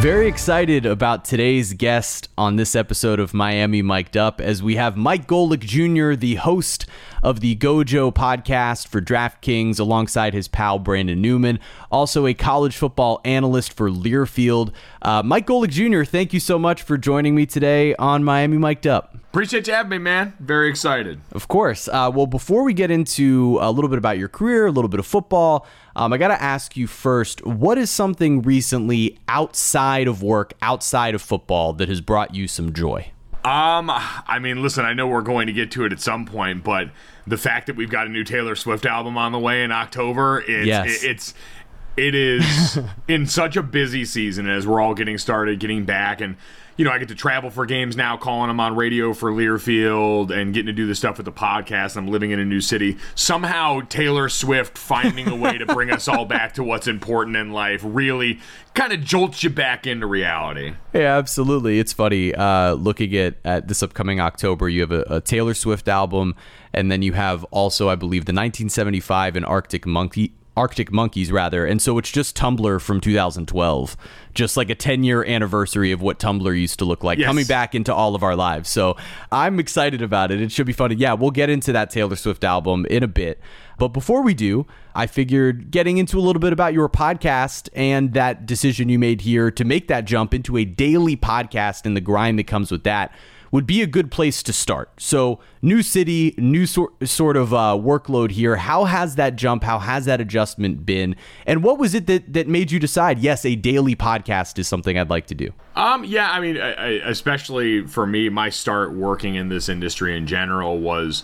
Very excited about today's guest on this episode of Miami Mic'd Up as we have Mike Golic Jr., the host of the Gojo podcast for DraftKings, alongside his pal Brandon Newman, also a college football analyst for Learfield. Uh, Mike Golic Jr., thank you so much for joining me today on Miami Mic'd Up. Appreciate you having me, man. Very excited. Of course. Uh, well, before we get into a little bit about your career, a little bit of football, um, I got to ask you first what is something recently outside of work, outside of football, that has brought you some joy? Um, I mean, listen, I know we're going to get to it at some point, but the fact that we've got a new Taylor Swift album on the way in October, it's Yes. it, it's it is in such a busy season as we're all getting started, getting back, and you know, I get to travel for games now, calling them on radio for Learfield, and getting to do the stuff with the podcast. I'm living in a new city. Somehow, Taylor Swift finding a way to bring us all back to what's important in life really kind of jolts you back into reality. Yeah, absolutely. It's funny uh, looking at, at this upcoming October. You have a, a Taylor Swift album, and then you have also, I believe, the 1975 and Arctic Monkey. Arctic Monkeys, rather, and so it's just Tumblr from 2012, just like a 10 year anniversary of what Tumblr used to look like, Yes. coming back into all of our lives. So I'm excited about it. It should be fun. Yeah, we'll get into that Taylor Swift album in a bit. But before we do, I figured getting into a little bit about your podcast and that decision you made here to make that jump into a daily podcast and the grind that comes with that would be a good place to start. So, new city, new sor- sort of uh, workload here. How has that jump, how has that adjustment been? And what was it that, that made you decide, yes, a daily podcast is something I'd like to do? Um, yeah, I mean, I, I, especially for me, my start working in this industry in general was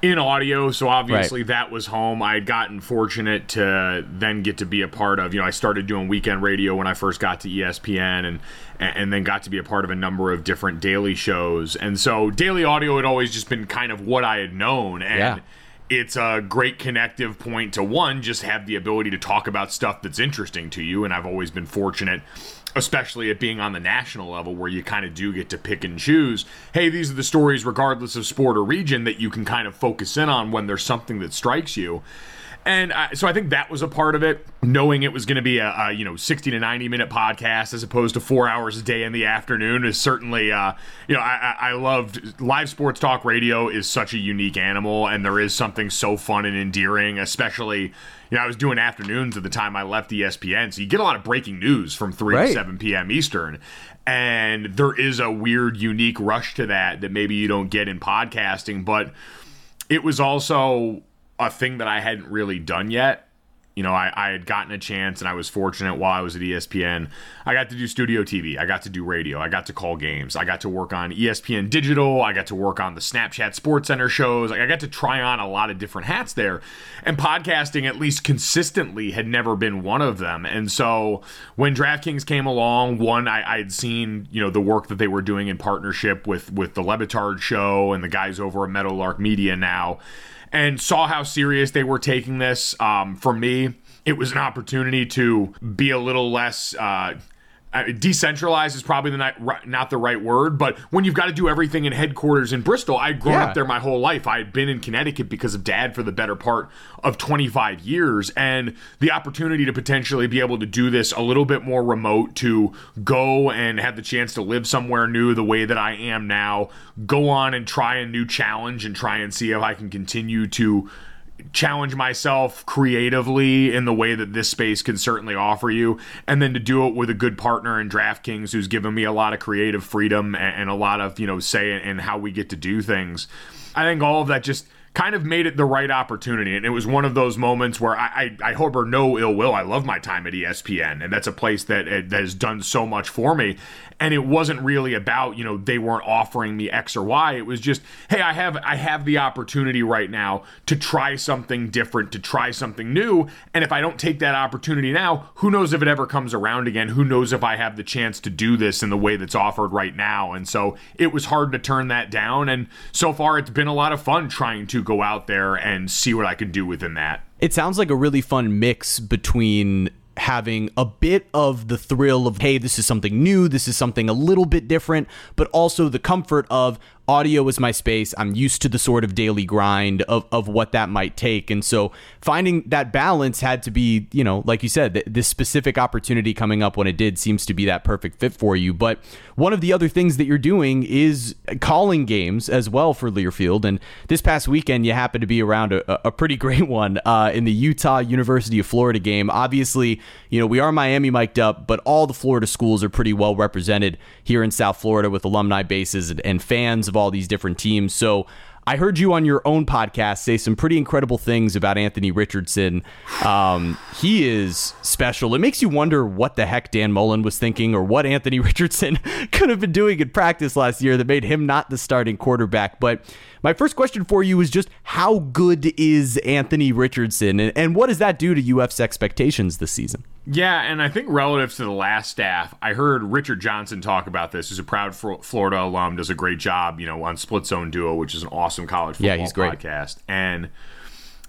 in audio. So obviously that was home. I had gotten fortunate to then get to be a part of. You know, I started doing weekend radio when I first got to ESPN, and and then got to be a part of a number of different daily shows. And so daily audio had always just been kind of what I had known, and. Yeah. It's a great connective point to one, just have the ability to talk about stuff that's interesting to you. And I've always been fortunate especially at being on the national level where you kind of do get to pick and choose hey these are the stories regardless of sport or region that you can kind of focus in on when there's something that strikes you and I, so I think that was a part of it, knowing it was going to be a, a you know sixty to ninety minute podcast as opposed to four hours a day in the afternoon is certainly uh, you know I, I I loved live sports talk radio is such a unique animal and there is something so fun and endearing, especially you know I was doing afternoons at the time I left ESPN, so you get a lot of breaking news from three Right. to seven p.m. Eastern, and there is a weird unique rush to that that maybe you don't get in podcasting, but it was also a thing that I hadn't really done yet. You know, I, I had gotten a chance and I was fortunate while I was at ESPN. I got to do studio TV. I got to do radio. I got to call games. I got to work on ESPN Digital. I got to work on the Snapchat Sports Center shows. Like, I got to try on a lot of different hats there. And podcasting, at least consistently, had never been one of them. And so when DraftKings came along, one, I, I had seen, you know, the work that they were doing in partnership with, with the Le Batard show and the guys over at Meadowlark Media now and saw how serious they were taking this. Um, for me, it was an opportunity to be a little less. Uh, decentralized is probably the not, not the right word, but when you've got to do everything in headquarters in Bristol, I'd grown Yeah. up there my whole life. I had been in Connecticut because of dad for the better part of 25 years, and the opportunity to potentially be able to do this a little bit more remote, to go and have the chance to live somewhere new the way that I am now, go on and try a new challenge and try and see if I can continue to challenge myself creatively in the way that this space can certainly offer you, and then to do it with a good partner in DraftKings who's given me a lot of creative freedom and, and a lot of you know say in, in how we get to do things. I think all of that just kind of made it the right opportunity, and it was one of those moments where I I, I harbor no ill will. I love my time at ESPN, and that's a place that, eh, that has done so much for me. And it wasn't really about you know they weren't offering me X or Y. It was just hey I have I have the opportunity right now to try something different, to try something new. And if I don't take that opportunity now, who knows if it ever comes around again? Who knows if I have the chance to do this in the way that's offered right now? And so it was hard to turn that down. And so far, it's been a lot of fun trying to go out there and see what I can do within that. It sounds like a really fun mix between having a bit of the thrill of, hey, this is something new, this is something a little bit different, but also the comfort of, audio is my space. I'm used to the sort of daily grind of, of what that might take. And so finding that balance had to be, you know, like you said, th- this specific opportunity coming up when it did seems to be that perfect fit for you. But one of the other things that you're doing is calling games as well for Learfield. And this past weekend, you happened to be around a, a pretty great one uh, in the Utah University of Florida game. Obviously, you know, we are Miami mic'd up, but all the Florida schools are pretty well represented here in South Florida with alumni bases and, and fans of all these different teams. So I heard you on your own podcast say some pretty incredible things about Anthony Richardson. Um, he is special. It makes you wonder what the heck Dan Mullen was thinking or what Anthony Richardson could have been doing in practice last year that made him not the starting quarterback. But my first question for you is just how good is Anthony Richardson and, and what does that do to UF's expectations this season? Yeah, and I think relative to the last staff, I heard Richard Johnson talk about this. He's a proud Florida alum, does a great job, you know, on Split Zone Duo, which is an awesome college football yeah, he's great. podcast. And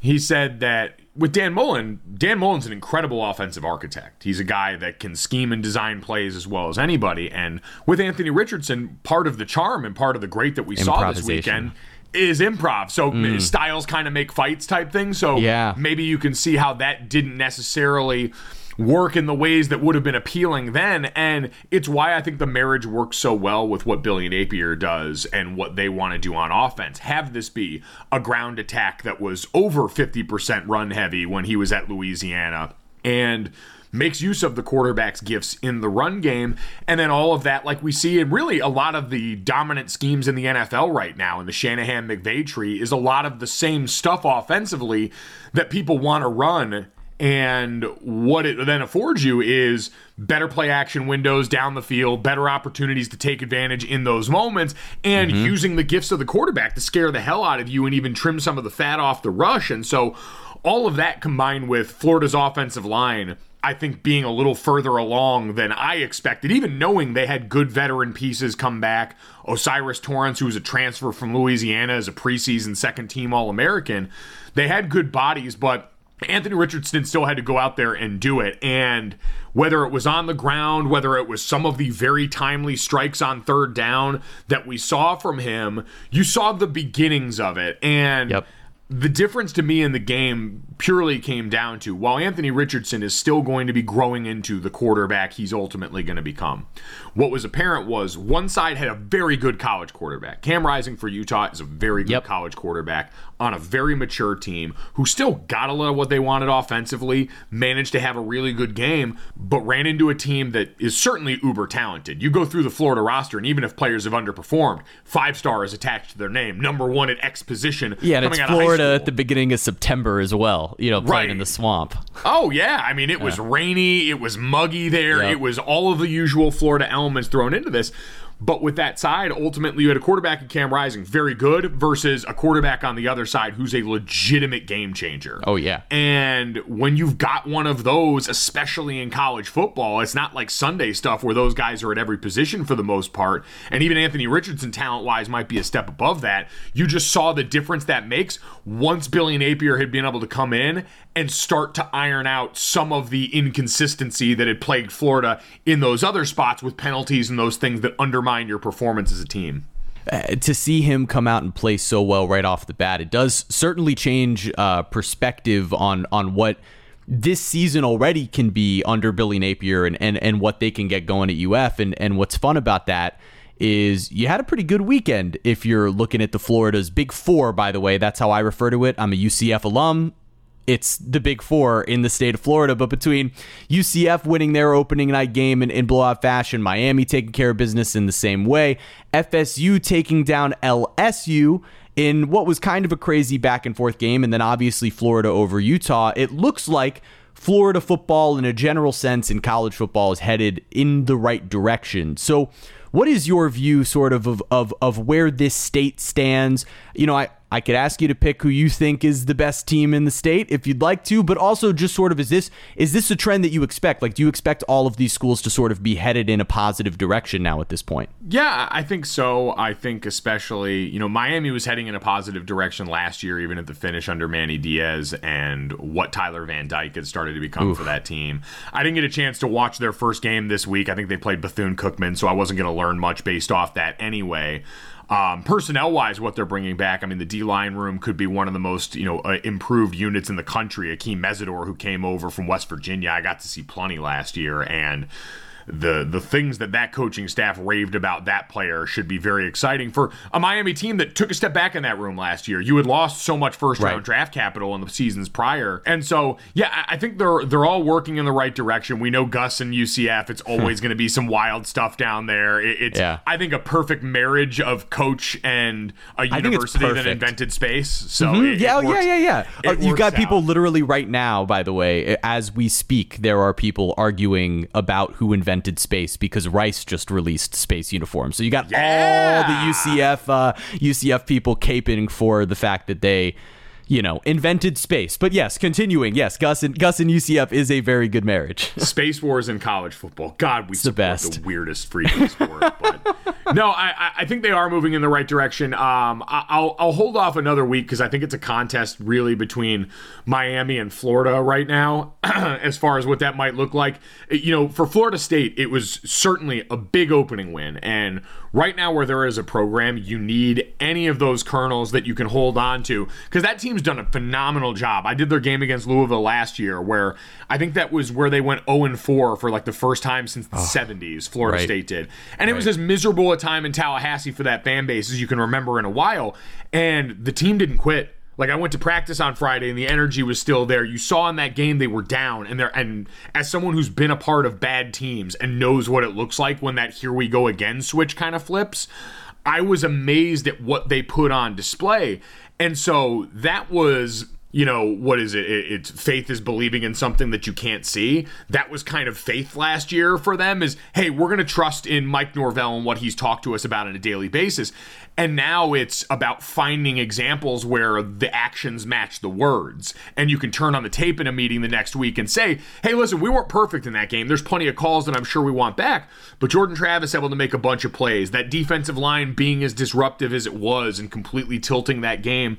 he said that with Dan Mullen, Dan Mullen's an incredible offensive architect. He's a guy that can scheme and design plays as well as anybody. And with Anthony Richardson, part of the charm and part of the great that we saw this weekend is improv. So mm. styles kind of make fights type thing. So yeah. maybe you can see how that didn't necessarily work in the ways that would have been appealing then. And it's why I think the marriage works so well with what Billy Napier does and what they want to do on offense. Have this be a ground attack that was over 50% run heavy when he was at Louisiana. And makes use of the quarterback's gifts in the run game. And then all of that, like we see in really a lot of the dominant schemes in the NFL right now in the Shanahan McVay tree, is a lot of the same stuff offensively that people want to run and what it then affords you is better play action windows down the field, better opportunities to take advantage in those moments, and mm-hmm. using the gifts of the quarterback to scare the hell out of you and even trim some of the fat off the rush. And so, all of that combined with Florida's offensive line. I think being a little further along than I expected, even knowing they had good veteran pieces come back. O'Cyrus Torrence, who was a transfer from Louisiana as a preseason second team All American, they had good bodies, but Anthony Richardson still had to go out there and do it. And whether it was on the ground, whether it was some of the very timely strikes on third down that we saw from him, you saw the beginnings of it. And yep the difference to me in the game purely came down to while Anthony Richardson is still going to be growing into the quarterback he's ultimately going to become. What was apparent was one side had a very good college quarterback. Cam Rising for Utah is a very good yep. college quarterback on a very mature team who still got a lot of what they wanted offensively, managed to have a really good game, but ran into a team that is certainly uber talented. You go through the Florida roster, and even if players have underperformed, five star is attached to their name, number one at X position. Yeah, and it's Florida at the beginning of September as well, you know, playing right. in the swamp. Oh, yeah. I mean, it was rainy, it was muggy there, yep. it was all of the usual Florida elements thrown into this. But with that side, ultimately, you had a quarterback in Cam Rising, very good, versus a quarterback on the other side who's a legitimate game changer. Oh, yeah. And when you've got one of those, especially in college football, it's not like Sunday stuff where those guys are at every position for the most part. And even Anthony Richardson, talent wise, might be a step above that. You just saw the difference that makes once Billy Napier had been able to come in and start to iron out some of the inconsistency that had plagued Florida in those other spots with penalties and those things that undermine your performance as a team. Uh, to see him come out and play so well right off the bat, it does certainly change uh, perspective on on what this season already can be under Billy Napier and, and, and what they can get going at UF. And, and what's fun about that is you had a pretty good weekend if you're looking at the Florida's Big Four, by the way. That's how I refer to it. I'm a UCF alum it's the big four in the state of Florida. But between UCF winning their opening night game in, in blowout fashion, Miami taking care of business in the same way, FSU taking down LSU in what was kind of a crazy back and forth game, and then obviously Florida over Utah, it looks like Florida football, in a general sense, in college football, is headed in the right direction. So, what is your view, sort of, of, of, of where this state stands? You know, I, I could ask you to pick who you think is the best team in the state if you'd like to, but also just sort of is this is this a trend that you expect? Like do you expect all of these schools to sort of be headed in a positive direction now at this point? Yeah, I think so. I think especially, you know, Miami was heading in a positive direction last year even at the finish under Manny Diaz and what Tyler Van Dyke had started to become Oof. for that team. I didn't get a chance to watch their first game this week. I think they played Bethune Cookman, so I wasn't going to learn much based off that anyway. Um, personnel wise, what they're bringing back, I mean, the D line room could be one of the most you know uh, improved units in the country. Akeem Mesidor, who came over from West Virginia, I got to see plenty last year, and the the things that that coaching staff raved about that player should be very exciting for a Miami team that took a step back in that room last year. You had lost so much first round right. draft capital in the seasons prior, and so yeah, I think they're they're all working in the right direction. We know Gus and UCF. It's always going to be some wild stuff down there. It, it's yeah. I think a perfect marriage of coach and a university that invented space. So mm-hmm. it, yeah, it yeah, yeah, yeah, yeah. Uh, you've got out. people literally right now. By the way, as we speak, there are people arguing about who invented invented space because Rice just released space uniforms. So you got yeah. all the UCF uh, UCF people caping for the fact that they you know, invented space. But yes, continuing. Yes, Gus and Gus and UCF is a very good marriage. space wars in college football. God, we it's the best. The weirdest freaking sport. but no, I, I think they are moving in the right direction. Um, I'll I'll hold off another week because I think it's a contest really between Miami and Florida right now, as far as what that might look like. You know, for Florida State, it was certainly a big opening win, and right now where there is a program, you need any of those kernels that you can hold on to because that team's done a phenomenal job. I did their game against Louisville last year where I think that was where they went 0 and 4 for like the first time since the oh, 70s, Florida right. State did. And right. it was as miserable a time in Tallahassee for that fan base as you can remember in a while. And the team didn't quit. Like I went to practice on Friday and the energy was still there. You saw in that game they were down and they and as someone who's been a part of bad teams and knows what it looks like when that here we go again switch kind of flips, I was amazed at what they put on display. And so that was you know what is it? It's faith is believing in something that you can't see. That was kind of faith last year for them. Is hey, we're going to trust in Mike Norvell and what he's talked to us about on a daily basis. And now it's about finding examples where the actions match the words, and you can turn on the tape in a meeting the next week and say, hey, listen, we weren't perfect in that game. There's plenty of calls that I'm sure we want back, but Jordan Travis able to make a bunch of plays. That defensive line being as disruptive as it was and completely tilting that game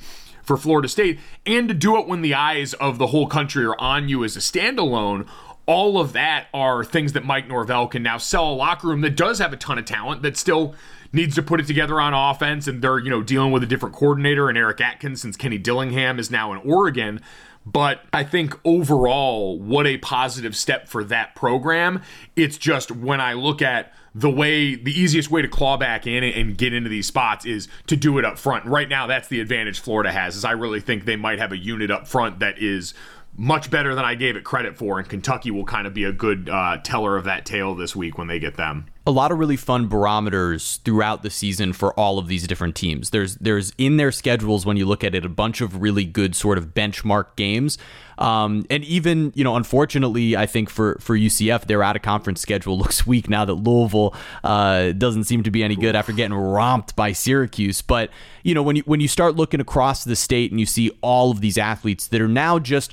for Florida State, and to do it when the eyes of the whole country are on you as a standalone. All of that are things that Mike Norvell can now sell a locker room that does have a ton of talent that still needs to put it together on offense, and they're you know dealing with a different coordinator and Eric Atkins since Kenny Dillingham is now in Oregon. But I think overall, what a positive step for that program. It's just when I look at the way the easiest way to claw back in and get into these spots is to do it up front. Right now, that's the advantage Florida has. Is I really think they might have a unit up front that is much better than I gave it credit for, and Kentucky will kind of be a good uh, teller of that tale this week when they get them a lot of really fun barometers throughout the season for all of these different teams. There's there's in their schedules when you look at it a bunch of really good sort of benchmark games. Um, and even you know, unfortunately, I think for for UCF, their out of conference schedule looks weak now that Louisville uh, doesn't seem to be any good after getting romped by Syracuse. But you know, when you when you start looking across the state and you see all of these athletes that are now just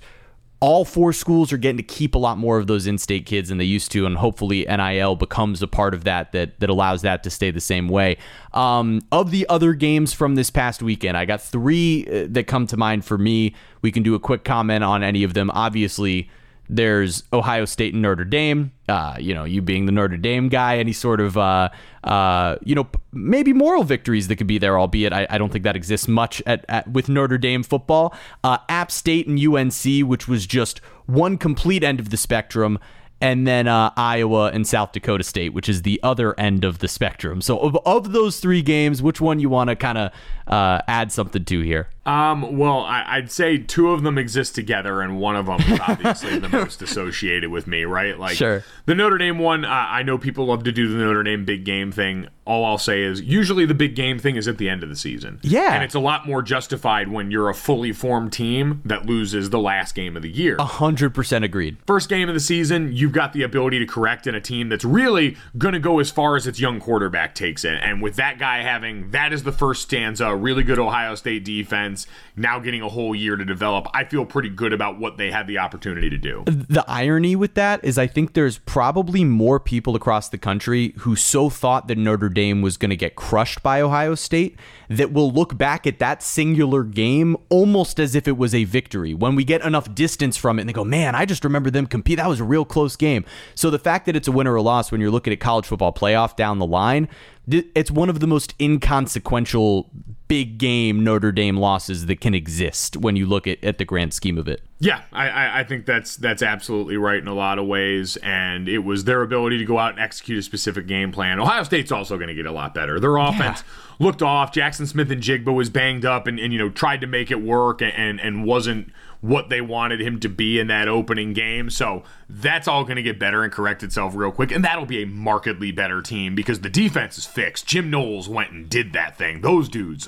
all four schools are getting to keep a lot more of those in-state kids than they used to, and hopefully NIL becomes a part of that that that allows that to stay the same way. Um, of the other games from this past weekend, I got three uh, that come to mind for me. We can do a quick comment on any of them. Obviously, there's Ohio State and Notre Dame. Uh, you know, you being the Notre Dame guy, any sort of, uh, uh, you know, maybe moral victories that could be there, albeit I, I don't think that exists much at, at with Notre Dame football. Uh, App State and UNC, which was just one complete end of the spectrum and then uh, Iowa and South Dakota State, which is the other end of the spectrum. So, of, of those three games, which one you want to kind of uh, add something to here? Um, well, I, would say two of them exist together, and one of them is obviously the most associated with me, right? Like sure. the Notre Dame one. Uh, I know people love to do the Notre Dame big game thing. All I'll say is usually the big game thing is at the end of the season. Yeah, and it's a lot more justified when you're a fully formed team that loses the last game of the year. A hundred percent agreed. First game of the season, you've got the ability to correct in a team that's really going to go as far as its young quarterback takes it, and with that guy having that is the first stanza, really good Ohio State defense now getting a whole year to develop. I feel pretty good about what they had the opportunity to do. The irony with that is, I think there's probably more people across the country who so thought that Notre Dame was going to get crushed by Ohio State that will look back at that singular game almost as if it was a victory. When we get enough distance from it and they go, man, I just remember them compete. That was a real close game. So the fact that it's a win or a loss when you're looking at college football playoff down the line it's one of the most inconsequential big game Notre Dame losses that can exist when you look at, at the grand scheme of it. Yeah, I, I think that's that's absolutely right in a lot of ways, and it was their ability to go out and execute a specific game plan. Ohio State's also going to get a lot better. Their offense yeah. looked off. Jackson Smith-Njigba was banged up and, and you know tried to make it work and, and, and wasn't what they wanted him to be in that opening game. So that's all going to get better and correct itself real quick. And that'll be a markedly better team because the defense is fixed. Jim Knowles went and did that thing. Those dudes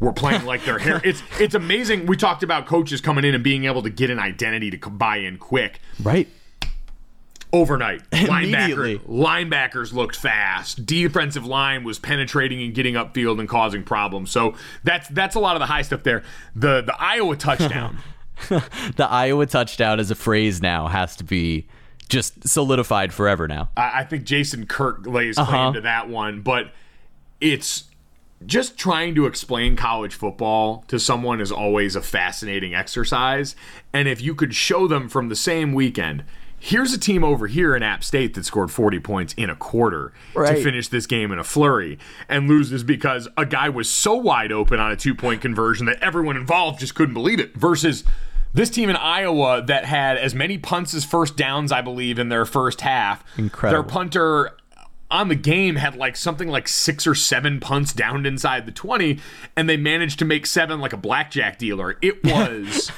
were playing like their hair. It's it's amazing. We talked about coaches coming in and being able to get an identity to buy in quick. Right. Overnight, linebacker, linebackers looked fast. Defensive line was penetrating and getting upfield and causing problems. So that's that's a lot of the high stuff there. The the Iowa touchdown the Iowa touchdown as a phrase now has to be just solidified forever now. I, I think Jason Kirk lays claim uh-huh. to that one, but it's just trying to explain college football to someone is always a fascinating exercise. And if you could show them from the same weekend, here's a team over here in App State that scored 40 points in a quarter right. to finish this game in a flurry and loses because a guy was so wide open on a two point conversion that everyone involved just couldn't believe it versus this team in Iowa that had as many punts as first downs, I believe, in their first half. Incredible. Their punter on the game had like something like six or seven punts down inside the 20 and they managed to make seven like a blackjack dealer. It was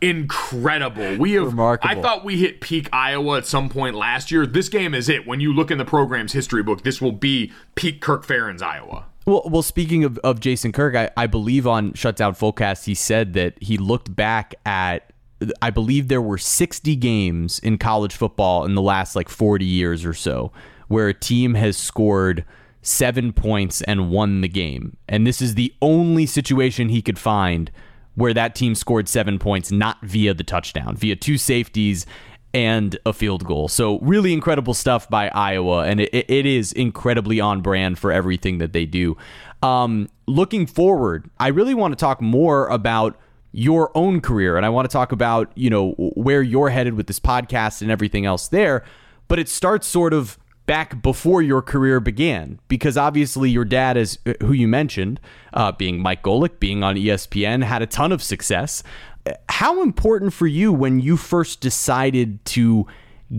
incredible. We have Remarkable. i thought we hit peak iowa at some point last year. This game is it. When you look in the program's history book this will be peak kirk ferentz iowa. Well, well, speaking of, of Jason Kirk, I, I believe on Shutdown Fullcast, he said that he looked back at, I believe there were 60 games in college football in the last like 40 years or so where a team has scored seven points and won the game. And this is the only situation he could find where that team scored seven points, not via the touchdown, via two safeties and a field goal. So really incredible stuff by Iowa, and it, it is incredibly on brand for everything that they do. Um, looking forward, I really want to talk more about your own career, and I want to talk about you know where you're headed with this podcast and everything else there. But it starts sort of back before your career began because obviously your dad is who you mentioned uh, being mike golic being on espn had a ton of success. How important for you when you first decided to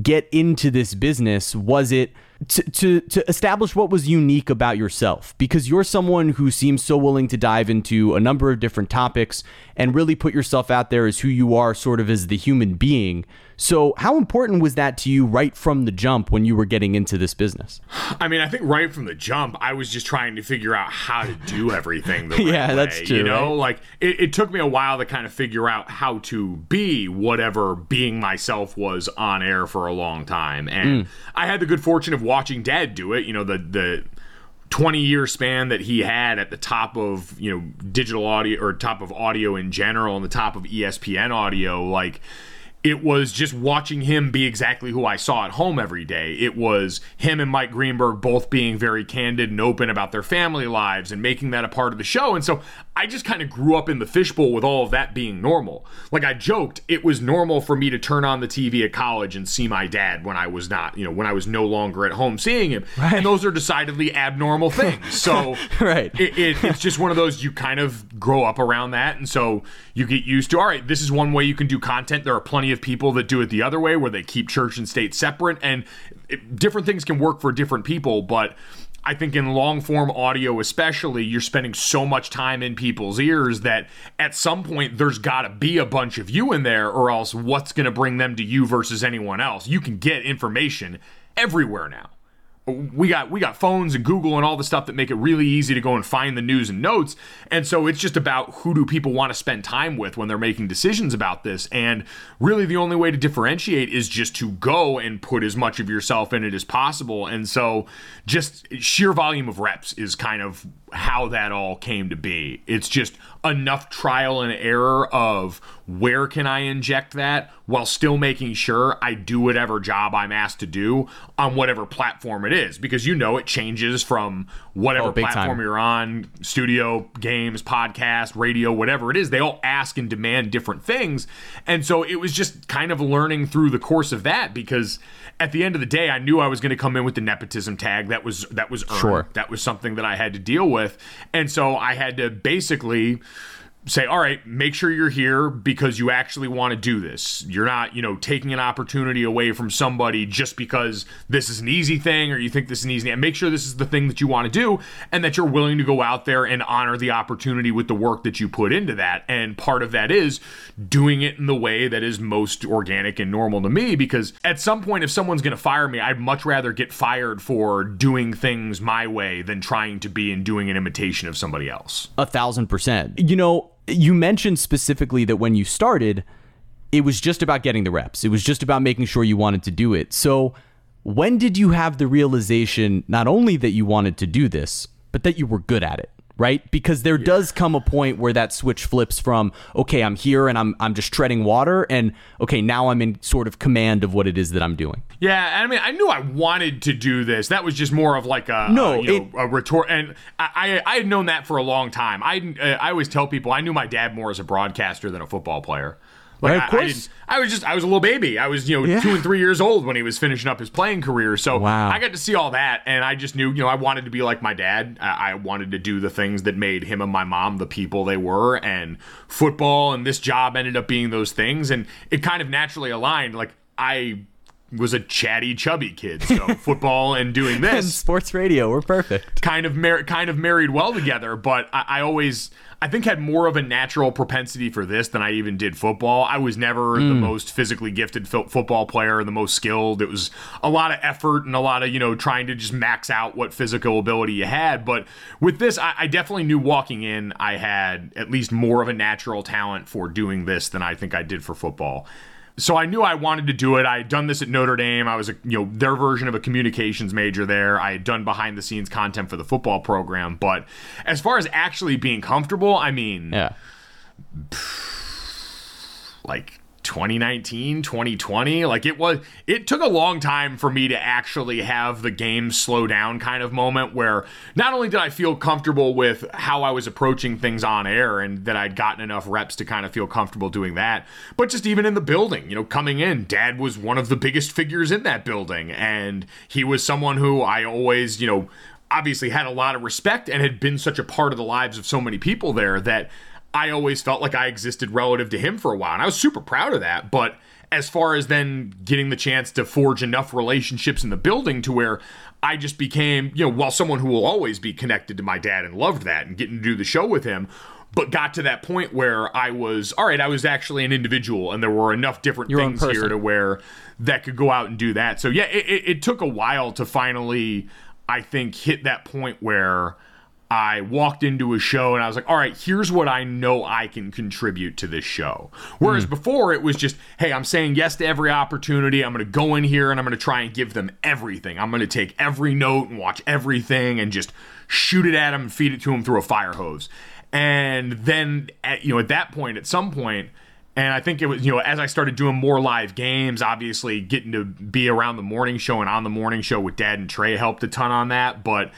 get into this business was it to, to, to establish what was unique about yourself? Because you're someone who seems so willing to dive into a number of different topics and really put yourself out there as who you are sort of as the human being so, how important was that to you right from the jump when you were getting into this business? I mean, I think right from the jump, I was just trying to figure out how to do everything the right yeah, way. that's true. You know, right? like it, it, took me a while to kind of figure out how to be whatever being myself was on air for a long time, and mm. I had the good fortune of watching Dad do it. You know, the the 20 year span that he had at the top of you know digital audio or top of audio in general and the top of espn audio like it was just watching him be exactly who I saw at home every day. It was him and Mike Greenberg both being very candid and open about their family lives and making that a part of the show. And so I just kind of grew up in the fishbowl with all of that being normal. Like I joked, it was normal for me to turn on the TV at college and see my dad when I was not, you know, when I was no longer at home seeing him. Right. And those are decidedly abnormal things. So right. It, it, it's just one of those you kind of grow up around that. And so you get used to, all right, this is one way you can do content. There are plenty of of people that do it the other way, where they keep church and state separate, and it, different things can work for different people. But I think in long form audio, especially, you're spending so much time in people's ears that at some point there's got to be a bunch of you in there, or else what's going to bring them to you versus anyone else? You can get information everywhere now we got we got phones and Google and all the stuff that make it really easy to go and find the news and notes. And so it's just about who do people want to spend time with when they're making decisions about this. And really the only way to differentiate is just to go and put as much of yourself in it as possible. And so just sheer volume of reps is kind of how that all came to be. It's just enough trial and error of where can I inject that while still making sure I do whatever job I'm asked to do on whatever platform it is because you know it changes from whatever Oh, platform time. you're on studio games podcast radio whatever it is they all ask and demand different things and so it was just kind of learning through the course of that because at the end of the day I knew I was going to come in with the nepotism tag that was that was earned. Sure. that was something that I had to deal with and so I had to basically say, all right, make sure you're here because you actually want to do this. You're not, you know, taking an opportunity away from somebody just because this is an easy thing or you think this is an easy. And make sure this is the thing that you want to do and that you're willing to go out there and honor the opportunity with the work that you put into that. And part of that is doing it in the way that is most organic and normal to me because at some point, if someone's going to fire me, I'd much rather get fired for doing things my way than trying to be and doing an imitation of somebody else. A thousand percent. You know, you mentioned specifically that when you started, it was just about getting the reps. It was just about making sure you wanted to do it. So, when did you have the realization not only that you wanted to do this, but that you were good at it? Right? Because there does come a point where that switch flips from, okay, I'm here and I'm I'm just treading water and okay, now I'm in sort of command of what it is that I'm doing. Yeah, I mean, I knew I wanted to do this. That was just more of like a No, a, you it- know, a retort. And I, I I had known that for a long time. I uh, I always tell people I knew my dad more as a broadcaster than a football player. Like, of I- I, course. I was just I was a little baby. I was you know Yeah. two and three years old when he was finishing up his playing career. So Wow. I got to see all that, and I just knew you know I wanted to be like my dad. I, I wanted to do the things that made him and my mom the people they were, and football and this job ended up being those things, and it kind of naturally aligned. Like I was a chatty, chubby kid, so football and doing this, And sports radio, we're perfect. kind of mar- kind of married well together. But I, I always, I think, had more of a natural propensity for this than I even did football. I was never the hmm. most physically gifted fo- football player, the most skilled. It was a lot of effort and a lot of you know trying to just max out what physical ability you had. But with this, I, I definitely knew walking in, I had at least more of a natural talent for doing this than I think I did for football so I knew I wanted to do it. I had done this at Notre Dame. I was a you know their version of a communications major there. I had done behind the scenes content for the football program, but as far as actually being comfortable, I mean, Yeah. like 2019 2020 like it was it took a long time for me to actually have the game slow down kind of moment where not only did i feel comfortable with how i was approaching things on air and that i'd gotten enough reps to kind of feel comfortable doing that but just even in the building you know coming in dad was one of the biggest figures in that building. And he was someone who i always you know obviously had a lot of respect and had been such a part of the lives of so many people there that I always felt like I existed relative to him for a while. And I was super proud of that. But as far as then getting the chance to forge enough relationships in the building to where I just became, you know, while someone who will always be connected to my dad and loved that and getting to do the show with him, but got to that point where I was, all right, I was actually an individual and there were enough different Your things here to where that could go out and do that. So yeah, it, it, it took a while to finally, I think, hit that point where I walked into a show and I was like, all right, here's what I know I can contribute to this show. Whereas hmm. before it was just, hey, I'm saying yes to every opportunity. I'm going to go in here and I'm going to try and give them everything. I'm going to take every note and watch everything and just shoot it at them and feed it to them through a fire hose. And then, at, you know, at that point, at some point, and I think it was, you know, as I started doing more live games, obviously getting to be around the morning show and on the morning show with Dad and Trey helped a ton on that. But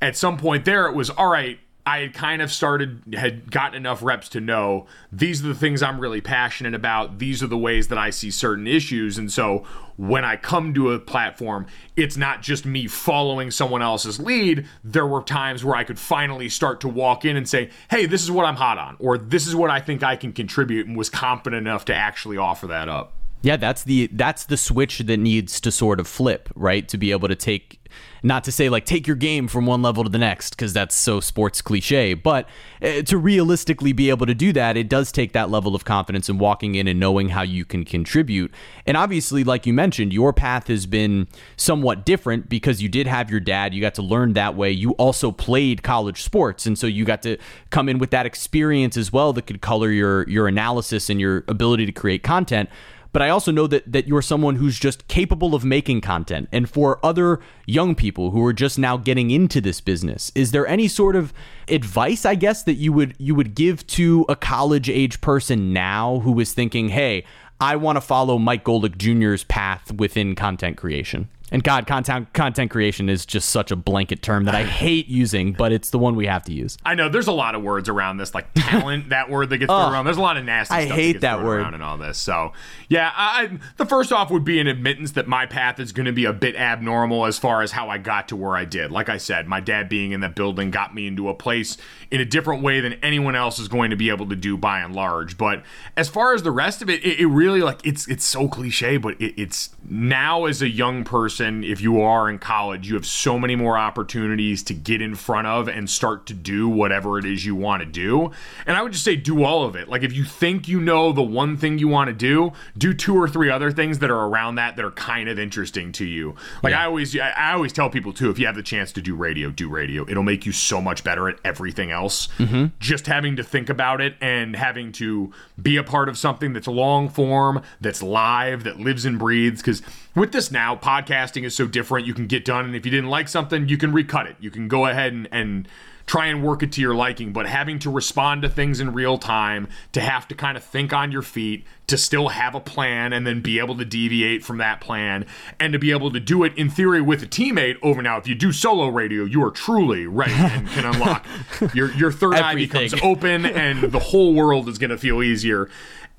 at some point there, it was all right. I had kind of started, had gotten enough reps to know these are the things I'm really passionate about. These are the ways that I see certain issues. And so when I come to a platform, it's not just me following someone else's lead. There were times where I could finally start to walk in and say, hey, this is what I'm hot on, or this is what I think I can contribute, and was confident enough to actually offer that up. Yeah, that's the that's the switch that needs to sort of flip, right? To be able to take not to say like take your game from one level to the next because that's so sports cliche, but uh, to realistically be able to do that, it does take that level of confidence in walking in and knowing how you can contribute. And obviously, like you mentioned, your path has been somewhat different because you did have your dad, you got to learn that way. You also played college sports, and so you got to come in with that experience as well that could color your your analysis and your ability to create content. But I also know that that you're someone who's just capable of making content. And for other young people who are just now getting into this business, is there any sort of advice, I guess, that you would you would give to a college age person now who is thinking, "Hey, I want to follow Mike Golic Jr.'s path within content creation"? And God, content content creation is just such a blanket term that I hate using, but it's the one we have to use. I know there's a lot of words around this, like talent, that word that gets thrown around. There's a lot of nasty I stuff hate that, gets that word. around and all this. So, yeah, I, I- the first off would be an admittance that my path is going to be a bit abnormal as far as how I got to where I did. Like I said, my dad being in that building got me into a place in a different way than anyone else is going to be able to do by and large. But as far as the rest of it, it, it really like it's it's so cliche, but it, it's now as a young person, if you are in college, you have so many more opportunities to get in front of and start to do whatever it is you want to do. And I would just say do all of it. Like if you think you know the one thing you want to do, do two or three other things that are around that that are kind of interesting to you. Like I always I always tell people too, if you have the chance to do radio, do radio. It'll make you so much better at everything else. Mm-hmm. Just having to think about it and having to be a part of something that's long form, that's live, that lives and breathes because with this now, podcasting is so different. You can get done, and if you didn't like something, you can recut it. You can go ahead and, and try and work it to your liking. But having to respond to things in real time, to have to kind of think on your feet, to still have a plan, and then be able to deviate from that plan, and to be able to do it in theory with a teammate. Over now, if you do solo radio, you are truly ready and can unlock your your third eye becomes open, and the whole world is going to feel easier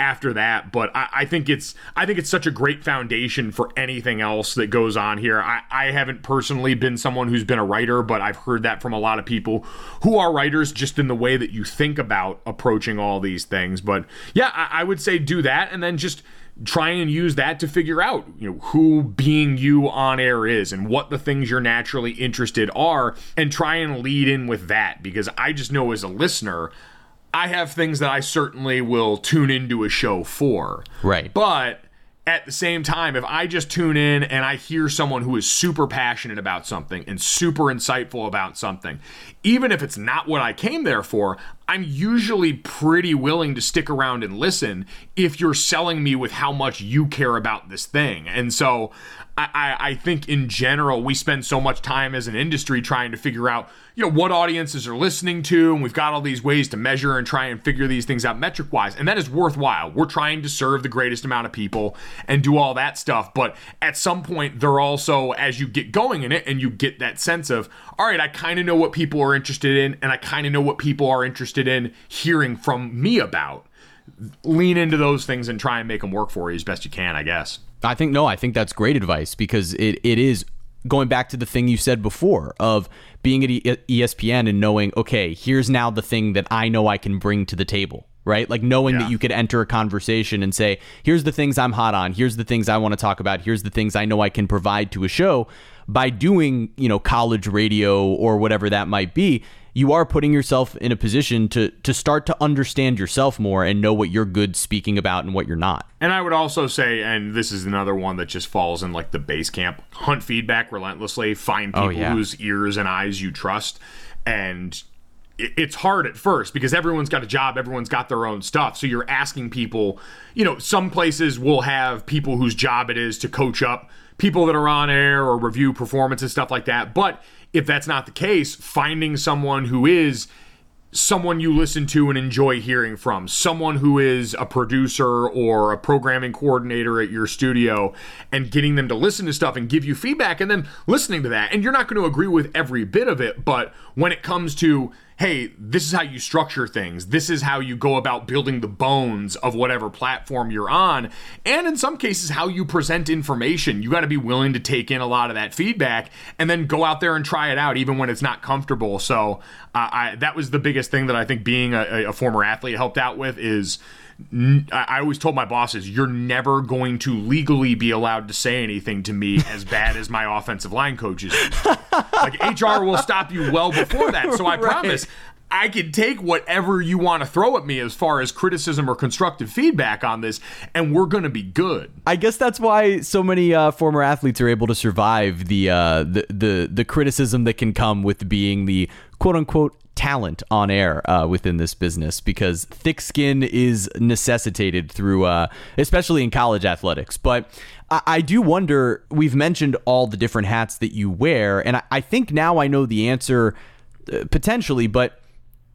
after that. But I, I think it's I think it's such a great foundation for anything else that goes on here. I, I haven't personally been someone who's been a writer, but I've heard that from a lot of people who are writers, just in the way that you think about approaching all these things. But yeah, I, I would say do that, and then just try and use that to figure out you know who being you on air is and what the things you're naturally interested are and try and lead in with that because I just know as a listener I have things that I certainly will tune into a show for. Right. But at the same time, if I just tune in and I hear someone who is super passionate about something and super insightful about something, even if it's not what I came there for, I'm usually pretty willing to stick around and listen if you're selling me with how much you care about this thing. And so I, I, think in general, we spend so much time as an industry trying to figure out, you know, what audiences are listening to, and we've got all these ways to measure and try and figure these things out metric wise, and that is worthwhile. We're trying to serve the greatest amount of people and do all that stuff, but at some point, they're also, as you get going in it and you get that sense of, all right, I kind of know what people are interested in, and I kind of know what people are interested in hearing from me about. Lean into those things and try and make them work for you as best you can, I guess. I think no, I think that's great advice because it, it is going back to the thing you said before of being at ESPN and knowing, okay, here's now the thing that I know I can bring to the table, right? Like knowing Yeah. that you could enter a conversation and say, here's the things I'm hot on, here's the things I want to talk about, here's the things I know I can provide to a show by doing, you know, college radio or whatever that might be. You are putting yourself in a position to to start to understand yourself more and know what you're good speaking about and what you're not. And I would also say, and this is another one that just falls in like the base camp hunt feedback relentlessly, find oh, people Oh, yeah. whose ears and eyes you trust. And it's hard at first because everyone's got a job, everyone's got their own stuff. So you're asking people, you know, some places will have people whose job it is to coach up people that are on air or review performance and stuff like that. But if that's not the case, finding someone who is someone you listen to and enjoy hearing from, someone who is a producer or a programming coordinator at your studio, and getting them to listen to stuff and give you feedback, and then listening to that. And you're not going to agree with every bit of it, but when it comes to, hey, this is how you structure things, this is how you go about building the bones of whatever platform you're on, and in some cases, how you present information, you got to be willing to take in a lot of that feedback and then go out there and try it out, even when it's not comfortable. So, uh, I, that was the biggest thing that I think being a, a former athlete helped out with is I I always told my bosses, you're never going to legally be allowed to say anything to me as bad as my offensive line coaches. like HR will stop you well before that. So I Right. promise I can take whatever you want to throw at me as far as criticism or constructive feedback on this, and we're going to be good. I guess that's why so many uh, former athletes are able to survive the, uh, the the the criticism that can come with being the quote unquote talent on air uh, within this business because thick skin is necessitated through, uh, especially in college athletics. But I, I, do wonder. We've mentioned all the different hats that you wear, and I, I think now I know the answer uh, potentially, but.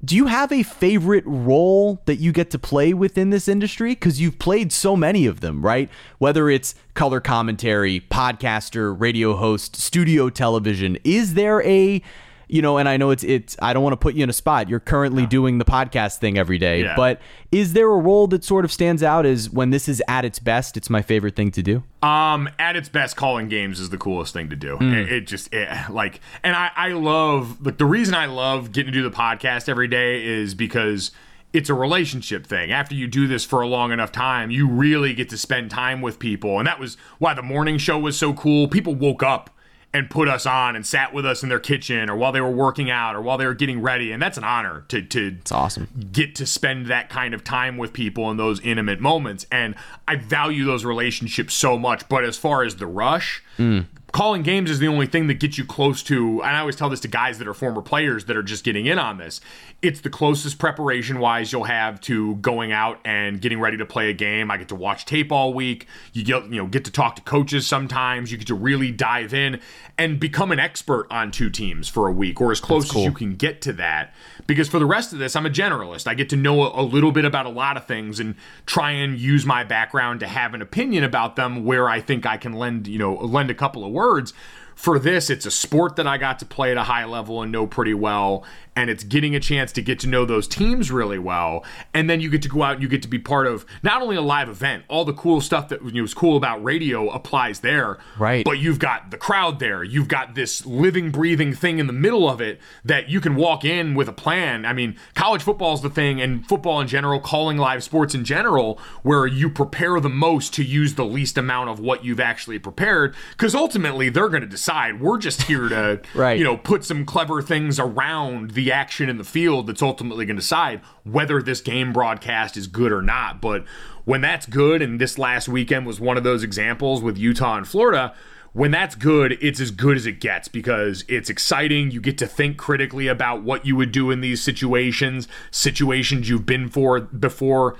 Do you have a favorite role that you get to play within this industry? Because you've played so many of them, right? Whether it's color commentary, podcaster, radio host, studio television, is there a you know, and I know it's it's I don't want to put you in a spot. You're currently doing the podcast thing every day, yeah. but is there a role that sort of stands out as when this is at its best, it's my favorite thing to do? Um, at its best, calling games is the coolest thing to do. Mm. It, it, just it, like, and I I love like the reason I love getting to do the podcast every day is because it's a relationship thing. After you do this for a long enough time, you really get to spend time with people. And that was why the morning show was so cool. People woke up and put us on and sat with us in their kitchen or while they were working out or while they were getting ready. And that's an honor to to it's awesome. get to spend that kind of time with people in those intimate moments. And I value those relationships so much. But as far as the rush mm calling games is the only thing that gets you close to and i always tell this to guys that are former players that are just getting in on this it's the closest preparation wise you'll have to going out and getting ready to play a game. I get to watch tape all week. You get you know get to talk to coaches sometimes. You get to really dive in and become an expert on two teams for a week or as close cool. as you can get to that. Because for the rest of this i'm a generalist. I get to know a, a little bit about a lot of things and try and use my background to have an opinion about them where i think i can lend you know lend a couple of words for this, it's a sport that I got to play at a high level and know pretty well and it's getting a chance to get to know those teams really well. And then you get to go out and you get to be part of not only a live event all the cool stuff that was cool about radio applies there right. but you've got the crowd there. You've got this living breathing thing in the middle of it that you can walk in with a plan. I mean college football is the thing and football in general calling live sports in general where you prepare the most to use the least amount of what you've actually prepared because ultimately they're going to decide. We're just here to right. you know put some clever things around the action in the field that's ultimately going to decide whether this game broadcast is good or not. But when that's good, and this last weekend was one of those examples with Utah and Florida, when that's good, it's as good as it gets because it's exciting. You get to think critically about what you would do in these situations, situations you've been for before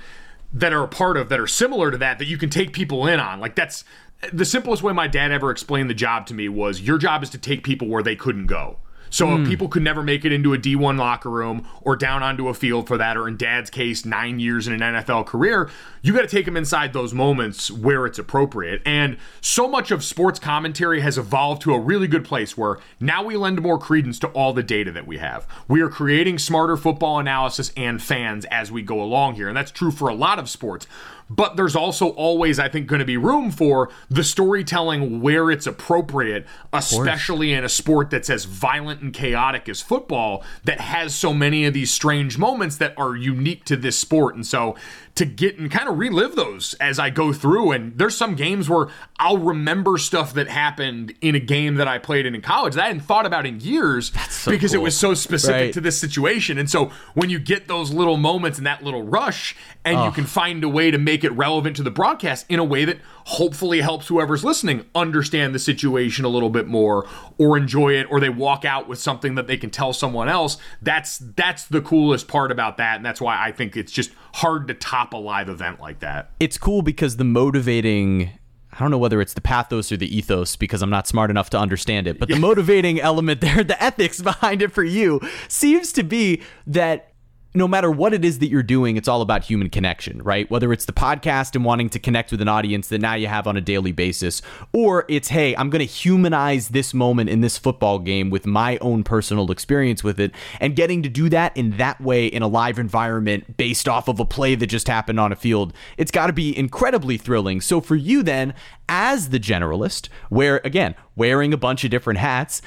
that are a part of that are similar to that that you can take people in on. Like that's the simplest way my dad ever explained the job to me was your job is to take people where they couldn't go. So mm. if people could never make it into a D1 locker room or down onto a field for that, or in dad's case, nine years in an NFL career, you got to take them inside those moments where it's appropriate. And so much of sports commentary has evolved to a really good place where now we lend more credence to all the data that we have. We are creating smarter football analysis and fans as we go along here. And that's true for a lot of sports but there's also always, I think, going to be room for the storytelling where it's appropriate, especially in a sport that's as violent and chaotic as football, that has so many of these strange moments that are unique to this sport. And so to get and kind of relive those as I go through. And there's some games where I'll remember stuff that happened in a game that I played in in college that I hadn't thought about in years so because cool. it was so specific right. to this situation. And so when you get those little moments and that little rush, and oh. you can find a way to make it relevant to the broadcast in a way that hopefully helps whoever's listening understand the situation a little bit more or enjoy it or they walk out with something that they can tell someone else that's that's the coolest part about that and that's why I think it's just hard to top a live event like that. It's cool because the motivating I don't know whether it's the pathos or the ethos because I'm not smart enough to understand it, but yeah. the motivating element there, the ethics behind it for you seems to be that no matter what it is that you're doing, it's all about human connection, right? Whether it's the podcast and wanting to connect with an audience that now you have on a daily basis, or it's, hey, I'm going to humanize this moment in this football game with my own personal experience with it, and getting to do that in that way in a live environment based off of a play that just happened on a field, it's got to be incredibly thrilling. So for you then, as the generalist, where again, wearing a bunch of different hats,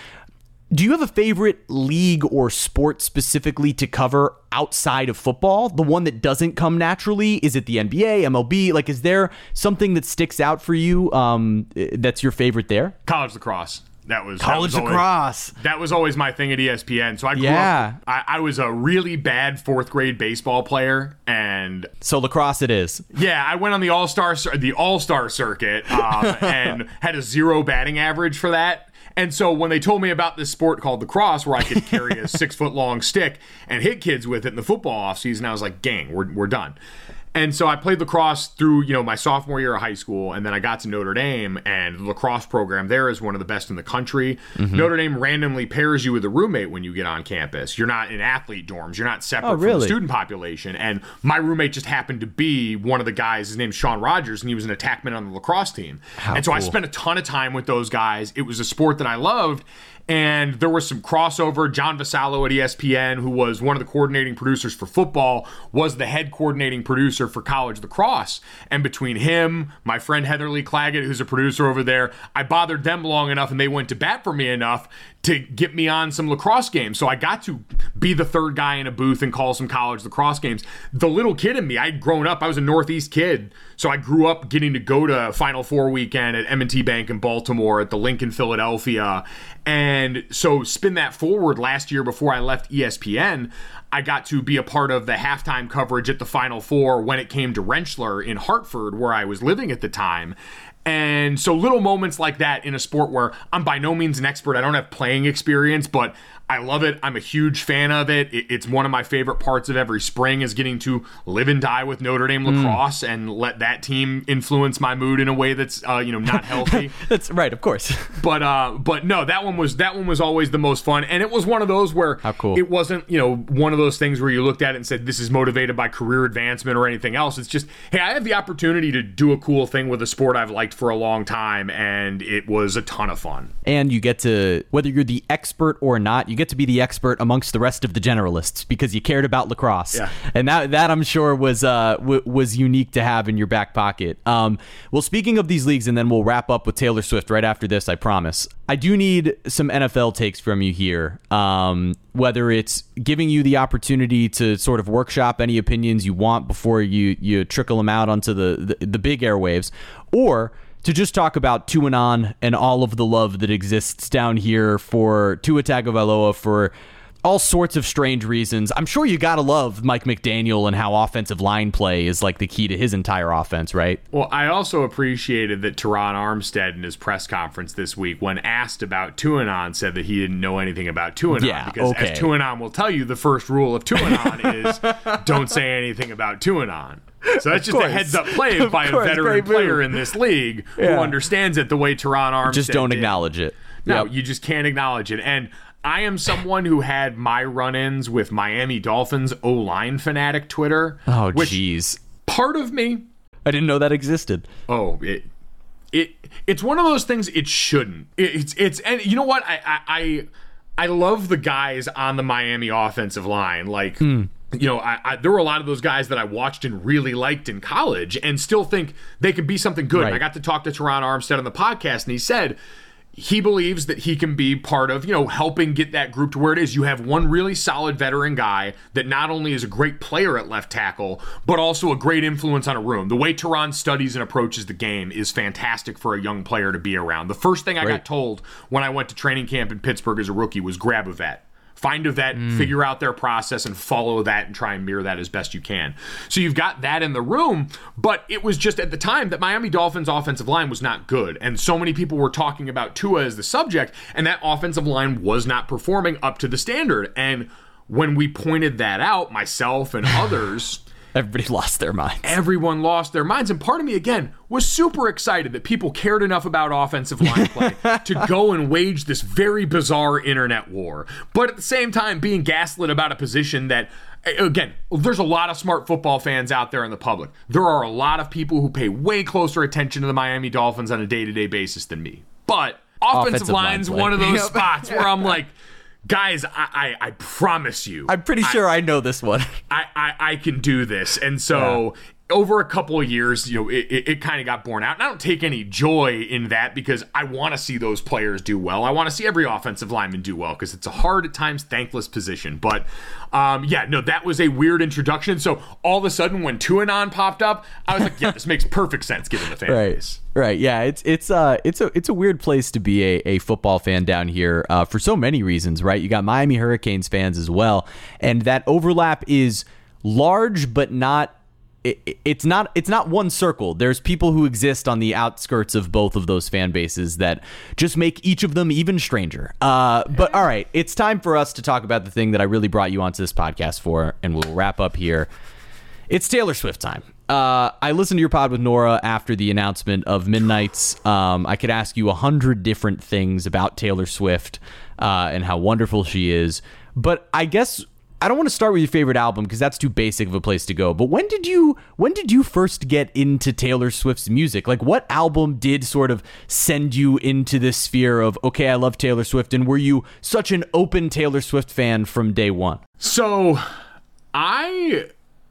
do you have a favorite league or sport specifically to cover outside of football? The one that doesn't come naturally? Is it the NBA, MLB? Like, is there something that sticks out for you um, that's your favorite there? College lacrosse. That was college that was lacrosse. Always, that was always my thing at ESPN. So I grew yeah. up. I, I, was a really bad fourth grade baseball player, and so lacrosse it is. Yeah, I went on the all star the all star circuit um, and had a zero batting average for that And so when they told me about this sport called lacrosse, where I could carry a six foot long stick and hit kids with it in the football offseason, I was like, gang, we're, we're done. And so I played lacrosse through, you know, my sophomore year of high school, and then I got to Notre Dame, and the lacrosse program there is one of the best in the country. Mm-hmm. Notre Dame randomly pairs you with a roommate when you get on campus. You're not in athlete dorms. You're not separate oh, really? from the student population. And my roommate just happened to be one of the guys. His name's Sean Rogers, and he was an attackman on the lacrosse team. How and so cool. I spent a ton of time with those guys. It was a sport that I loved, and there was some crossover. John Vassallo at ESPN, who was one of the coordinating producers for football, was the head coordinating producer for college lacrosse. And between him, my friend Heatherly Claggett, who's a producer over there, I bothered them long enough and they went to bat for me enough to get me on some lacrosse games. So I got to be the third guy in a booth and call some college lacrosse games. The little kid in me, I'd grown up, I was a Northeast kid. So I grew up getting to go to Final Four weekend at M&T Bank in Baltimore, at the Lincoln Philadelphia. And so spin that forward last year before I left ESPN, I got to be a part of the halftime coverage at the Final Four when it came to Rentschler in Hartford, where I was living at the time. And so little moments like that in a sport where I'm by no means an expert, I don't have playing experience, but I love it. I'm a huge fan of it. It's one of my favorite parts of every spring is getting to live and die with Notre Dame hmm. lacrosse mm. and let that team influence my mood in a way that's uh, you know not healthy. that's right, of course. but uh, but no, that one was that one was always the most fun, and it was one of those where How cool. it wasn't you know one of those things where you looked at it and said this is motivated by career advancement or anything else. It's just hey, I have the opportunity to do a cool thing with a sport I've liked for a long time, and it was a ton of fun. And you get to whether you're the expert or not, you get to be the expert amongst the rest of the generalists because you cared about lacrosse. Yeah. And that that I'm sure was uh w- was unique to have in your back pocket. Um, well, speaking of these leagues, and then we'll wrap up with Taylor Swift right after this. I promise. I do need some NFL takes from you here. Um, whether it's giving you the opportunity to sort of workshop any opinions you want before you you trickle them out onto the, the, the big airwaves, or to just talk about Tuanon and all of the love that exists down here for Tua Tagovailoa for all sorts of strange reasons. I'm sure you gotta love Mike McDaniel and how offensive line play is like the key to his entire offense, right? Well, I also appreciated that Terron Armstead in his press conference this week, when asked about Tuanon, said that he didn't know anything about Tuanon. Yeah, because okay. as Tuanon will tell you, the first rule of Tuanon is don't say anything about Tuanon. So that's just a heads up play by a veteran player in this league yeah. who understands it the way Terron Armstead Just don't did. acknowledge it. No, yep. you just can't acknowledge it. And I am someone who had my run-ins with Miami Dolphins O-line fanatic Twitter. Oh, jeez. Part of me, I didn't know that existed. Oh, it, it, it's one of those things. It shouldn't. It, it's, it's, and you know what? I, I, I, I love the guys on the Miami offensive line, like. Mm you know, I, I, there were a lot of those guys that I watched and really liked in college and still think they could be something good. Right. I got to talk to Terron Armstead on the podcast, and he said he believes that he can be part of, you know, helping get that group to where it is. You have one really solid veteran guy that not only is a great player at left tackle, but also a great influence on a room. The way Terron studies and approaches the game is fantastic for a young player to be around. The first thing I got told when I went to training camp in Pittsburgh as a rookie was grab a vet find a vet, mm. figure out their process, and follow that and try and mirror that as best you can. So you've got that in the room, but it was just at the time that Miami Dolphins offensive line was not good. And so many people were talking about Tua as the subject, and that offensive line was not performing up to the standard. And when we pointed that out, myself and others, Everybody lost their minds. Everyone lost their minds. And part of me, again, was super excited that people cared enough about offensive line play to go and wage this very bizarre internet war. But at the same time, being gaslit about a position that, again, there's a lot of smart football fans out there in the public. There are a lot of people who pay way closer attention to the Miami Dolphins on a day to day basis than me. But offensive, offensive line's line one of those spots where I'm like, guys, I, I, I, promise you. I'm pretty sure I, know this one. I, I, can do this. And so yeah over a couple of years, you know, it, it, it kind of got borne out. And I don't take any joy in that because I want to see those players do well. I want to see every offensive lineman do well because it's a hard at times thankless position. But um, yeah, no, that was a weird introduction. So all of a sudden, when Tuanon popped up, I was like, yeah, this makes perfect sense given the fan right. base. Right. Yeah. It's it's uh it's a it's a weird place to be a, a football fan down here uh, for so many reasons. Right. You got Miami Hurricanes fans as well, and that overlap is large but not it, it's not it's not one circle. There's people who exist on the outskirts of both of those fan bases that just make each of them even stranger. Uh, but all right, it's time for us to talk about the thing that I really brought you onto this podcast for, and we'll wrap up here. It's Taylor Swift time. Uh, I listened to your pod with Nora after the announcement of Midnights. Um, I could ask you a hundred different things about Taylor Swift uh, and how wonderful she is, but I guess I don't want to start with your favorite album because that's too basic of a place to go. But when did you when did you first get into Taylor Swift's music? Like what album did sort of send you into this sphere of okay, I love Taylor Swift and were you such an open Taylor Swift fan from day 1? So, I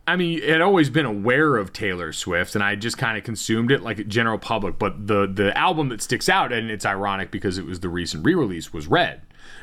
I mean, had always been aware of Taylor Swift, and I just kind of consumed it like general public. But the the album that sticks out, and it's ironic because it was the recent re-release, was Red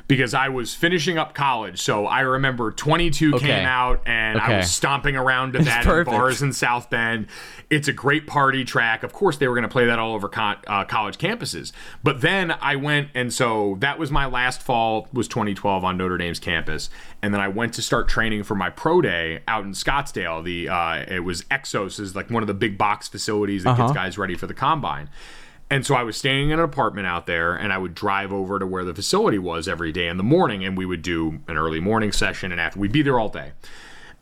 because I was finishing up college. So I remember 22 okay. came out and okay. I was stomping around to that in bars in South Bend. It's a great party track. Of course, they were going to play that all over con- uh, college campuses. But then I went, and so that was my last fall was 2012 on Notre Dame's campus, and then I went to start training for my pro day out in Scottsdale. The uh, it was Exos is like one of the big box facilities that uh-huh. gets guys ready for the combine. And so I was staying in an apartment out there, and I would drive over to where the facility was every day in the morning, and we would do an early morning session, and after we'd be there all day.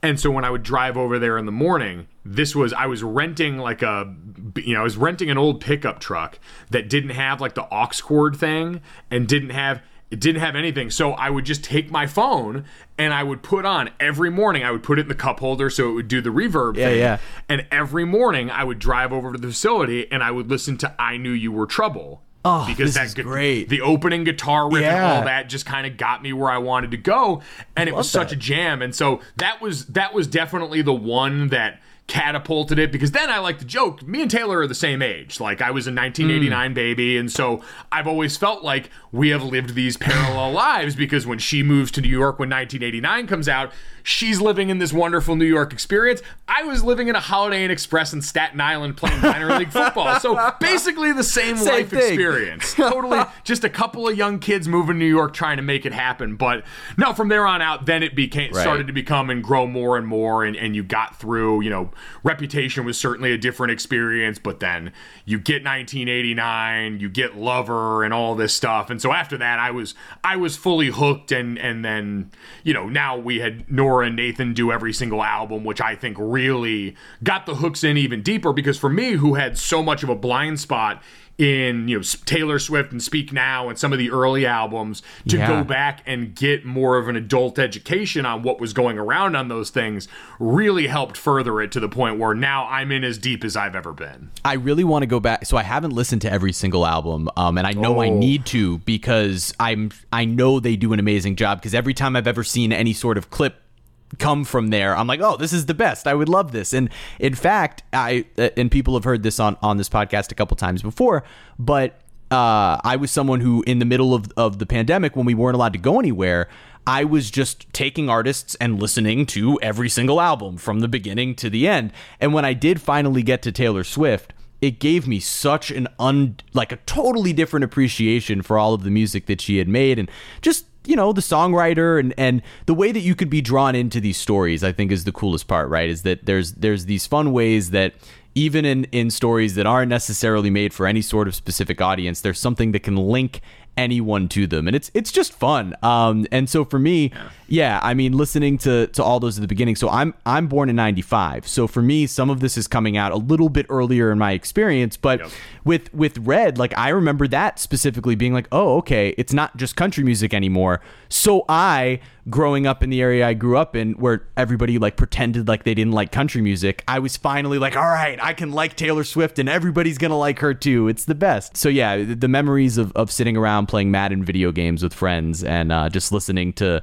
And so when I would drive over there in the morning, this was I was renting like a you know I was renting an old pickup truck that didn't have like the aux cord thing and didn't have it didn't have anything. So I would just take my phone and I would put on every morning. I would put it in the cup holder so it would do the reverb yeah, thing. Yeah. And every morning I would drive over to the facility and I would listen to I Knew You Were Trouble. Oh, because this is great. The opening guitar riff yeah. and all that just kind of got me where I wanted to go, and it was such that. a jam. And so that was that was definitely the one that catapulted it because then I like to joke. Me and Taylor are the same age. Like I was a 1989 mm. baby, and so I've always felt like we have lived these parallel lives because when she moves to New York when 1989 comes out, she's living in this wonderful New York experience. I was living in a Holiday Inn Express in Staten Island playing minor league football. So basically the same, same life thing. experience. totally just a couple of young kids moving to New York trying to make it happen. But no, from there on out, then it became right. started to become and grow more and more and, and you got through, you know, reputation was certainly a different experience, but then you get 1989, you get Lover and all this stuff. And so after that I was I was fully hooked and and then, you know, now we had Nora and Nathan do every single album, which I think really got the hooks in even deeper. Because for me, who had so much of a blind spot in you know Taylor Swift and Speak Now and some of the early albums to yeah. go back and get more of an adult education on what was going around on those things really helped further it to the point where now I'm in as deep as I've ever been. I really want to go back so I haven't listened to every single album um, and I know oh. I need to because I'm I know they do an amazing job because every time I've ever seen any sort of clip come from there. I'm like, oh, this is the best. I would love this. And in fact, I uh, and people have heard this on on this podcast a couple times before, but uh, I was someone who, in the middle of of the pandemic, when we weren't allowed to go anywhere. I was just taking artists and listening to every single album from the beginning to the end. And when I did finally get to Taylor Swift, it gave me such an un like a totally different appreciation for all of the music that she had made and just you know the songwriter and and the way that you could be drawn into these stories i think is the coolest part right? Is that there's there's these fun ways that even in in stories that aren't necessarily made for any sort of specific audience there's something that can link anyone to them. And it's it's just fun. Um and so for me yeah, i mean listening to to all those at the beginning so i'm i'm born in 95 so for me some of this is coming out a little bit earlier in my experience but yep. with with red like i remember that specifically being like oh okay it's not just country music anymore so i growing up in the area I grew up in where everybody like pretended like they didn't like country music, I was finally like, all right, I can like Taylor Swift and everybody's going to like her too. It's the best. So yeah, the memories of, of sitting around playing Madden video games with friends and uh, just listening to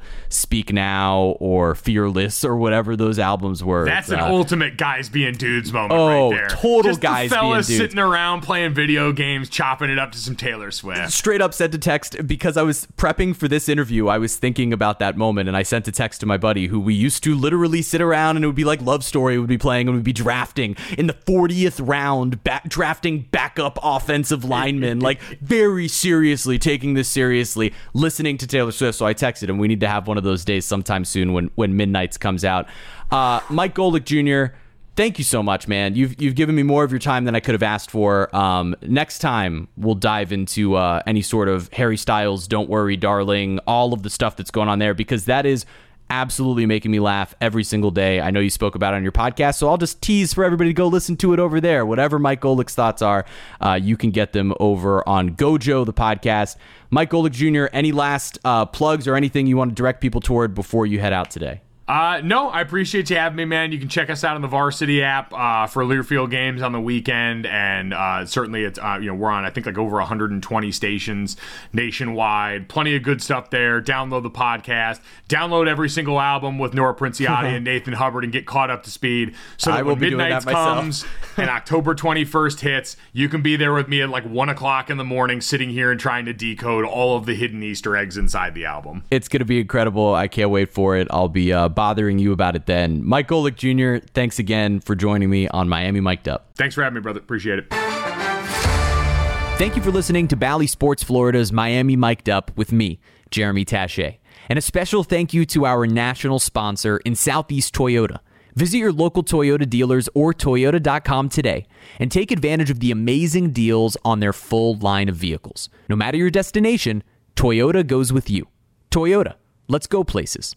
Speak Now or Fearless or whatever those albums were. That's an uh, ultimate guys being dudes moment oh, right there. total just guys the fellas being dudes. sitting around playing video games, chopping it up to some Taylor Swift. Straight up sent a text because I was prepping for this interview. I was thinking about that moment and I sent a text to my buddy who we used to literally sit around and it would be like Love Story would be playing and we'd be drafting in the 40th round, back, drafting backup offensive linemen, like very seriously taking this seriously, listening to Taylor Swift. So I texted him, we need to have one of those days sometime soon when, when Midnights comes out. Uh, Mike Golic Jr., Thank you so much, man. You've you've given me more of your time than I could have asked for. Um, next time we'll dive into uh, any sort of Harry Styles, "Don't Worry, Darling," all of the stuff that's going on there because that is absolutely making me laugh every single day. I know you spoke about it on your podcast, so I'll just tease for everybody to go listen to it over there. Whatever Mike Golic's thoughts are, uh, you can get them over on Gojo, the podcast. Mike Golick Jr., any last uh, plugs or anything you want to direct people toward before you head out today? Uh, no, I appreciate you having me, man. You can check us out on the Varsity app uh, for Learfield games on the weekend, and uh, certainly it's uh, you know we're on I think like over 120 stations nationwide. Plenty of good stuff there. Download the podcast. Download every single album with Nora Princiotti and Nathan Hubbard, and get caught up to speed. So that when midnight comes and October 21st hits, you can be there with me at like one o'clock in the morning, sitting here and trying to decode all of the hidden Easter eggs inside the album. It's gonna be incredible. I can't wait for it. I'll be uh, bothering you about it then. Mike Golic Jr., thanks again for joining me on Miami Mic'd Up. Thanks for having me, brother. Appreciate it. Thank you for listening to Bally Sports Florida's Miami Mic'd Up with me, Jeremy Taché. And a special thank you to our national sponsor in Southeast Toyota. Visit your local Toyota dealers or Toyota.com today and take advantage of the amazing deals on their full line of vehicles. No matter your destination, Toyota goes with you. Toyota, let's go places.